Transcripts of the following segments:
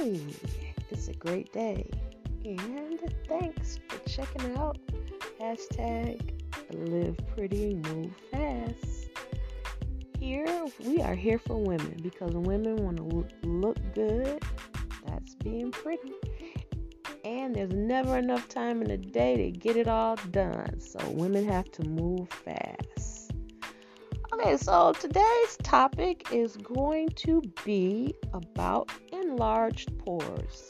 It's a great day. And thanks for checking out hashtag live pretty, move fast. Here, we are here for women because women want to look good. That's being pretty. And there's never enough time in the day to get it all done. So women have to move fast. Okay, so today's topic is going to be about enlarged pores.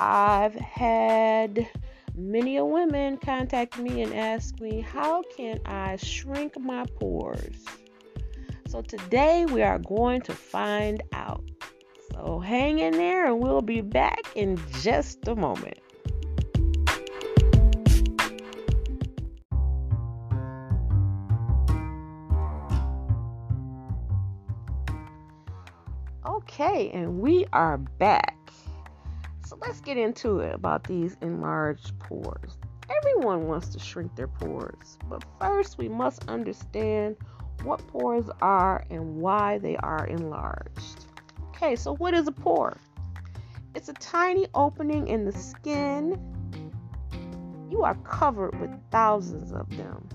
I've had many a women contact me and ask me, how can I shrink my pores? So today we are going to find out. So hang in there and we'll be back in just a moment. Okay, and we are back. So let's get into it about these enlarged pores. Everyone wants to shrink their pores, but first we must understand what pores are and why they are enlarged. Okay, so what is a pore? It's a tiny opening in the skin. You are covered with thousands of them.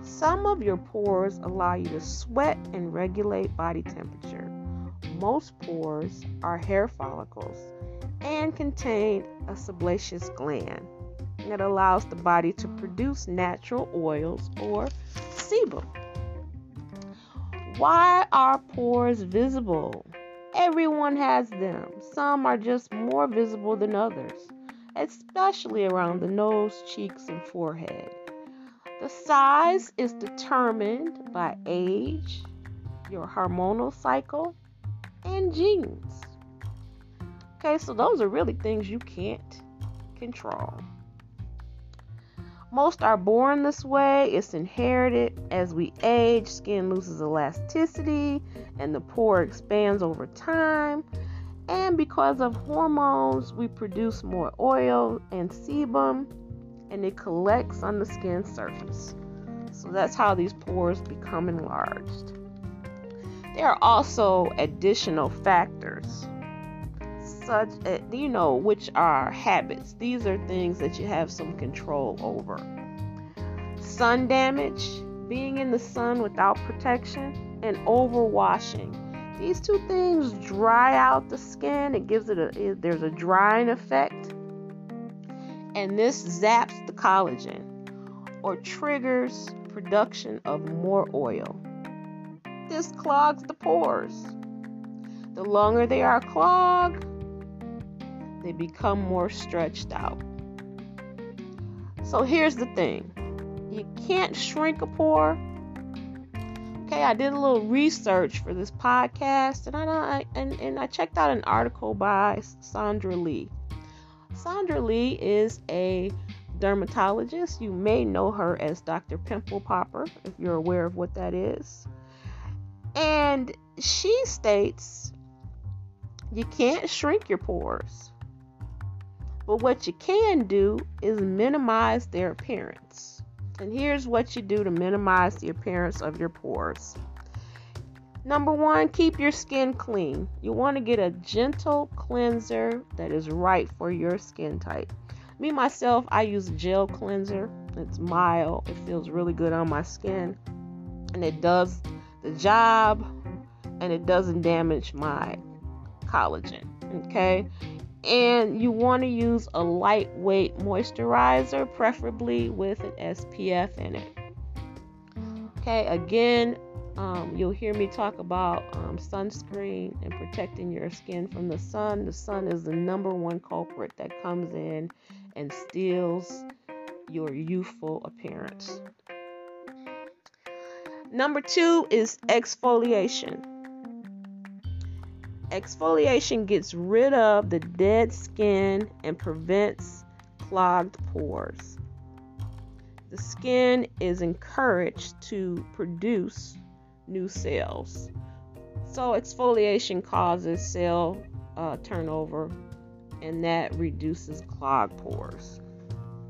Some of your pores allow you to sweat and regulate body temperature. Most pores are hair follicles and contain a sebaceous gland that allows the body to produce natural oils or sebum. Why are pores visible? Everyone has them. Some are just more visible than others, especially around the nose, cheeks, and forehead. The size is determined by age, your hormonal cycle, and genes. Okay, so those are really things you can't control. Most are born this way. It's inherited. As we age, skin loses elasticity and the pore expands over time. And because of hormones, we produce more oil and sebum and it collects on the skin surface. So that's how these pores become enlarged. There are also additional factors such uh, you know which are habits. These are things that you have some control over. Sun damage being in the sun without protection and overwashing. These two things dry out the skin. It gives it a there's a drying effect. And this zaps the collagen or triggers production of more oil this clogs the pores the longer they are clogged they become more stretched out. So here's the thing you can't shrink a pore. Okay, I did a little research for this podcast and I and, and I checked out an article by Sandra Lee. Sandra Lee is a dermatologist. You may know her as Dr. Pimple Popper if you're aware of what that is. And she states you can't shrink your pores. But what you can do is minimize their appearance. And here's what you do to minimize the appearance of your pores. Number one, keep your skin clean. You want to get a gentle cleanser that is right for your skin type. Me, myself, I use gel cleanser. It's mild, it feels really good on my skin, and it does the job and it doesn't damage my collagen. Okay, and you want to use a lightweight moisturizer, preferably with an SPF in it. Okay, again, um, you'll hear me talk about um, sunscreen and protecting your skin from the sun. The sun is the number one culprit that comes in and steals your youthful appearance. Number two is exfoliation. Exfoliation gets rid of the dead skin and prevents clogged pores. The skin is encouraged to produce new cells. So, exfoliation causes cell uh, turnover and that reduces clogged pores.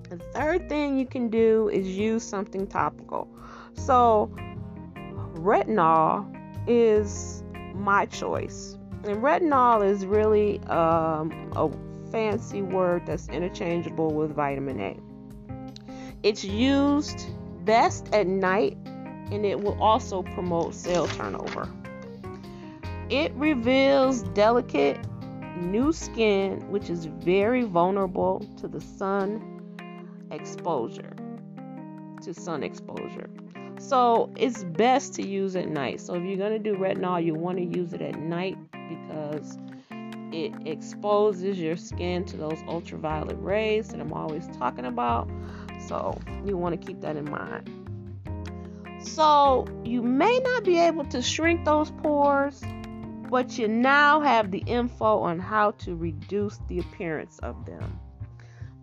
The third thing you can do is use something topical. So, retinol is my choice And retinol is really um, a fancy word that's interchangeable with vitamin A. It's used best at night and it will also promote cell turnover. It reveals delicate new skin, which is very vulnerable to the sun exposure. To sun exposure. So it's best to use at night. So if you're going to do retinol, you want to use it at night because it exposes your skin to those ultraviolet rays that I'm always talking about. So you want to keep that in mind. So you may not be able to shrink those pores, but you now have the info on how to reduce the appearance of them.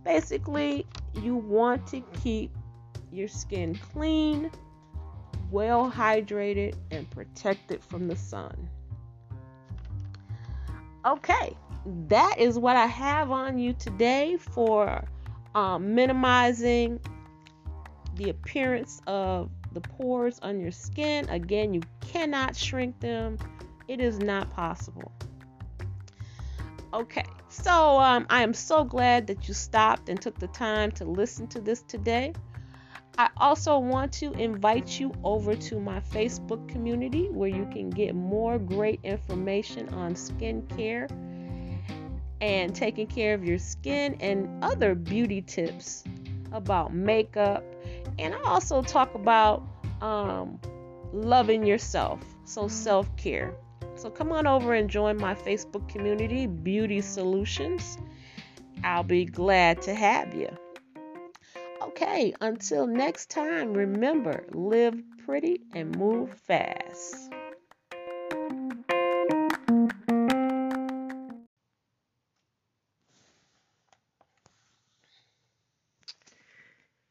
Basically, you want to keep your skin clean, well hydrated, and protected from the sun. Okay, that is what I have on you today for um, minimizing the appearance of the pores on your skin. Again, you cannot shrink them, it is not possible. Okay, so um, I am so glad that you stopped and took the time to listen to this today. I also want to invite you over to my Facebook community where you can get more great information on skincare and taking care of your skin and other beauty tips about makeup and I also talk about um, loving yourself, so self care. So come on over and join my Facebook community, Beauty Solutions. I'll be glad to have you. Okay, until next time, remember live pretty and move fast.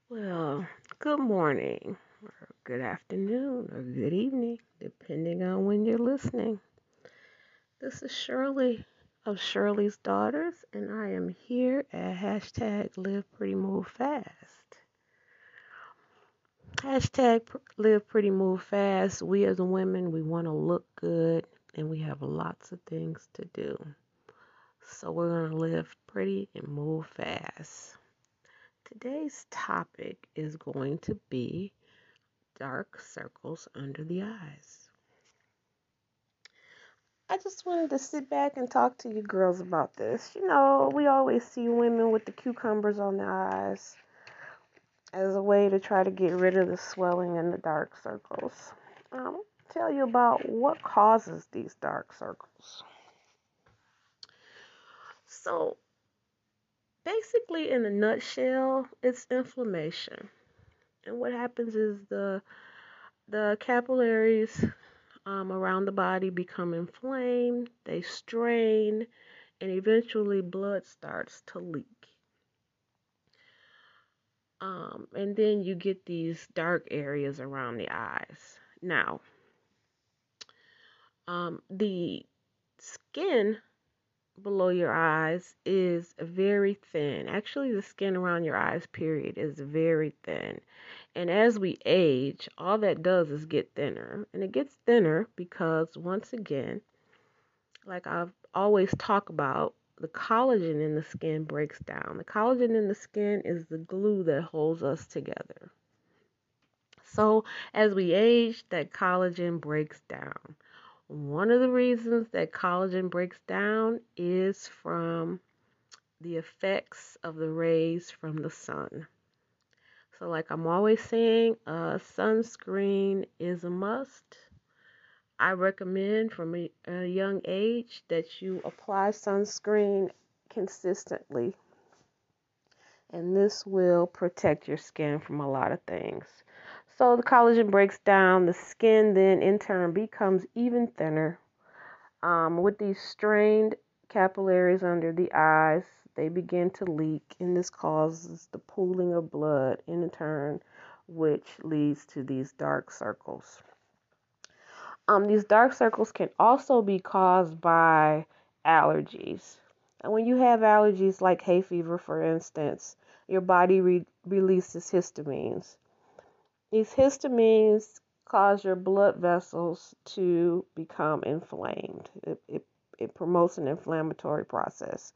Well, good morning, or good afternoon, or good evening, depending on when you're listening. This is Shirley of Shirley's Daughters, and I am here at hashtag Live Pretty Move Fast. Hashtag Live Pretty Move Fast. We as women, we want to look good, and we have lots of things to do. So we're going to live pretty and move fast. Today's topic is going to be dark circles under the eyes. I just wanted to sit back and talk to you girls about this. You know, we always see women with the cucumbers on their eyes as a way to try to get rid of the swelling and the dark circles. I'll tell you about what causes these dark circles. So, basically, in a nutshell, it's inflammation. And what happens is the the capillaries um, around the body become inflamed, they strain, and eventually blood starts to leak. Um, and then you get these dark areas around the eyes. Now, um, the skin below your eyes is very thin. Actually, the skin around your eyes, period, is very thin. And as we age, all that does is get thinner. And it gets thinner because, once again, like I've always talked about, the collagen in the skin breaks down. The collagen in the skin is the glue that holds us together. So, as we age, that collagen breaks down. One of the reasons that collagen breaks down is from the effects of the rays from the sun. So, like I'm always saying, uh, sunscreen is a must. I recommend from a, a young age that you apply sunscreen consistently. And this will protect your skin from a lot of things. So the collagen breaks down, the skin then in turn becomes even thinner. Um, with these strained capillaries under the eyes, they begin to leak, and this causes the pooling of blood in turn, which leads to these dark circles. Um, these dark circles can also be caused by allergies. And when you have allergies like hay fever, for instance, your body re- releases histamines. These histamines cause your blood vessels to become inflamed. It, it, it promotes an inflammatory process.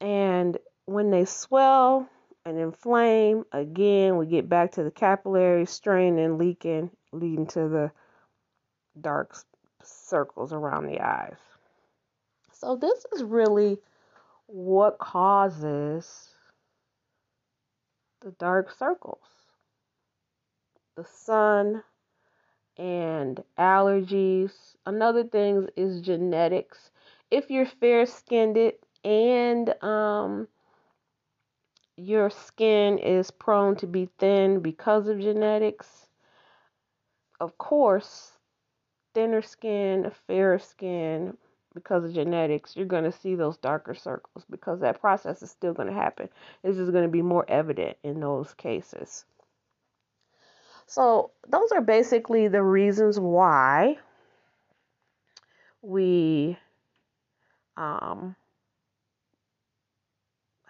And when they swell and inflame, again, we get back to the capillaries straining and leaking, leading to the dark circles around the eyes. So, this is really what causes the dark circles the sun and allergies. Another thing is genetics. If you're fair skinned and um, your skin is prone to be thin because of genetics, of course, thinner skin, fairer skin, because of genetics, you're going to see those darker circles because that process is still going to happen. It's just going to be more evident in those cases. So, those are basically the reasons why we um,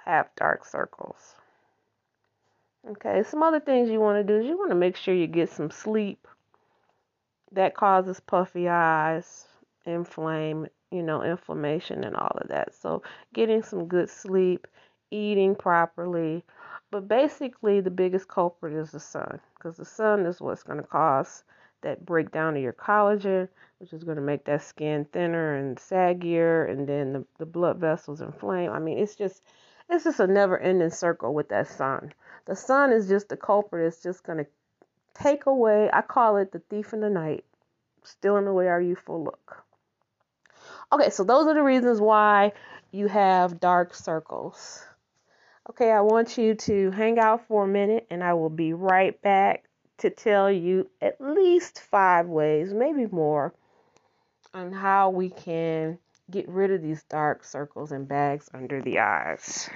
have dark circles. Okay, some other things you want to do is you want to make sure you get some sleep. That causes puffy eyes, inflame, you know, inflammation and all of that. So, getting some good sleep, eating properly. But basically, the biggest culprit is the sun because the sun is what's going to cause that breakdown of your collagen, which is going to make that skin thinner and saggier, and then the, the blood vessels inflame. I mean, it's just it's just a never-ending circle with that sun. The sun is just the culprit. It's just going to take away. I call it the thief in the night, stealing away our youthful look. Okay, so those are the reasons why you have dark circles. Okay, I want you to hang out for a minute and I will be right back to tell you at least five ways, maybe more, on how we can get rid of these dark circles and bags under the eyes.